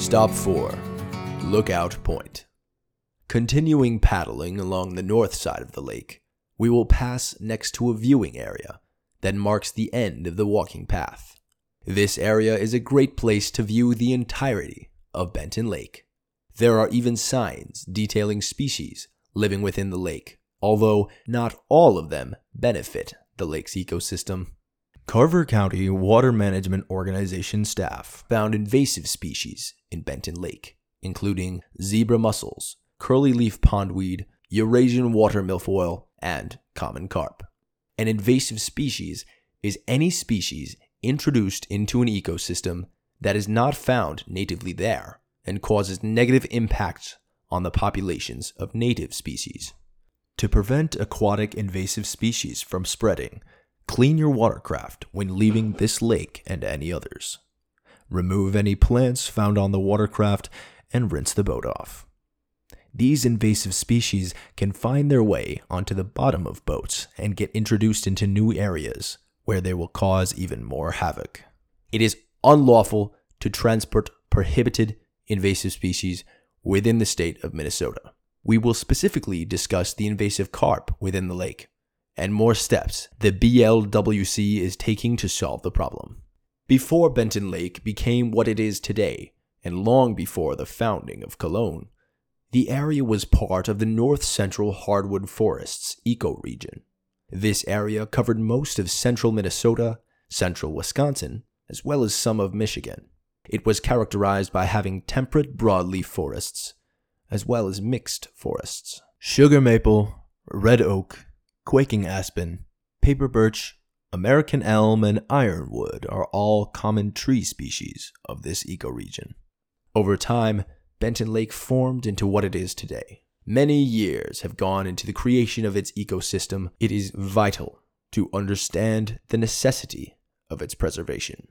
Stop 4 Lookout Point. Continuing paddling along the north side of the lake, we will pass next to a viewing area that marks the end of the walking path. This area is a great place to view the entirety of Benton Lake. There are even signs detailing species living within the lake, although not all of them benefit the lake's ecosystem. Carver County Water Management Organization staff found invasive species in Benton Lake, including zebra mussels, curly leaf pondweed, Eurasian water milfoil, and common carp. An invasive species is any species introduced into an ecosystem that is not found natively there and causes negative impacts on the populations of native species. To prevent aquatic invasive species from spreading, clean your watercraft when leaving this lake and any others. Remove any plants found on the watercraft and rinse the boat off. These invasive species can find their way onto the bottom of boats and get introduced into new areas where they will cause even more havoc. It is unlawful to transport prohibited invasive species within the state of Minnesota. We will specifically discuss the invasive carp within the lake and more steps the BLWC is taking to solve the problem. Before Benton Lake became what it is today, and long before the founding of Cologne, the area was part of the north central hardwood forests ecoregion. This area covered most of central Minnesota, central Wisconsin, as well as some of Michigan. It was characterized by having temperate broadleaf forests, as well as mixed forests. Sugar maple, red oak, quaking aspen, paper birch, American elm, and ironwood are all common tree species of this ecoregion. Over time, Benton Lake formed into what it is today. Many years have gone into the creation of its ecosystem. It is vital to understand the necessity of its preservation.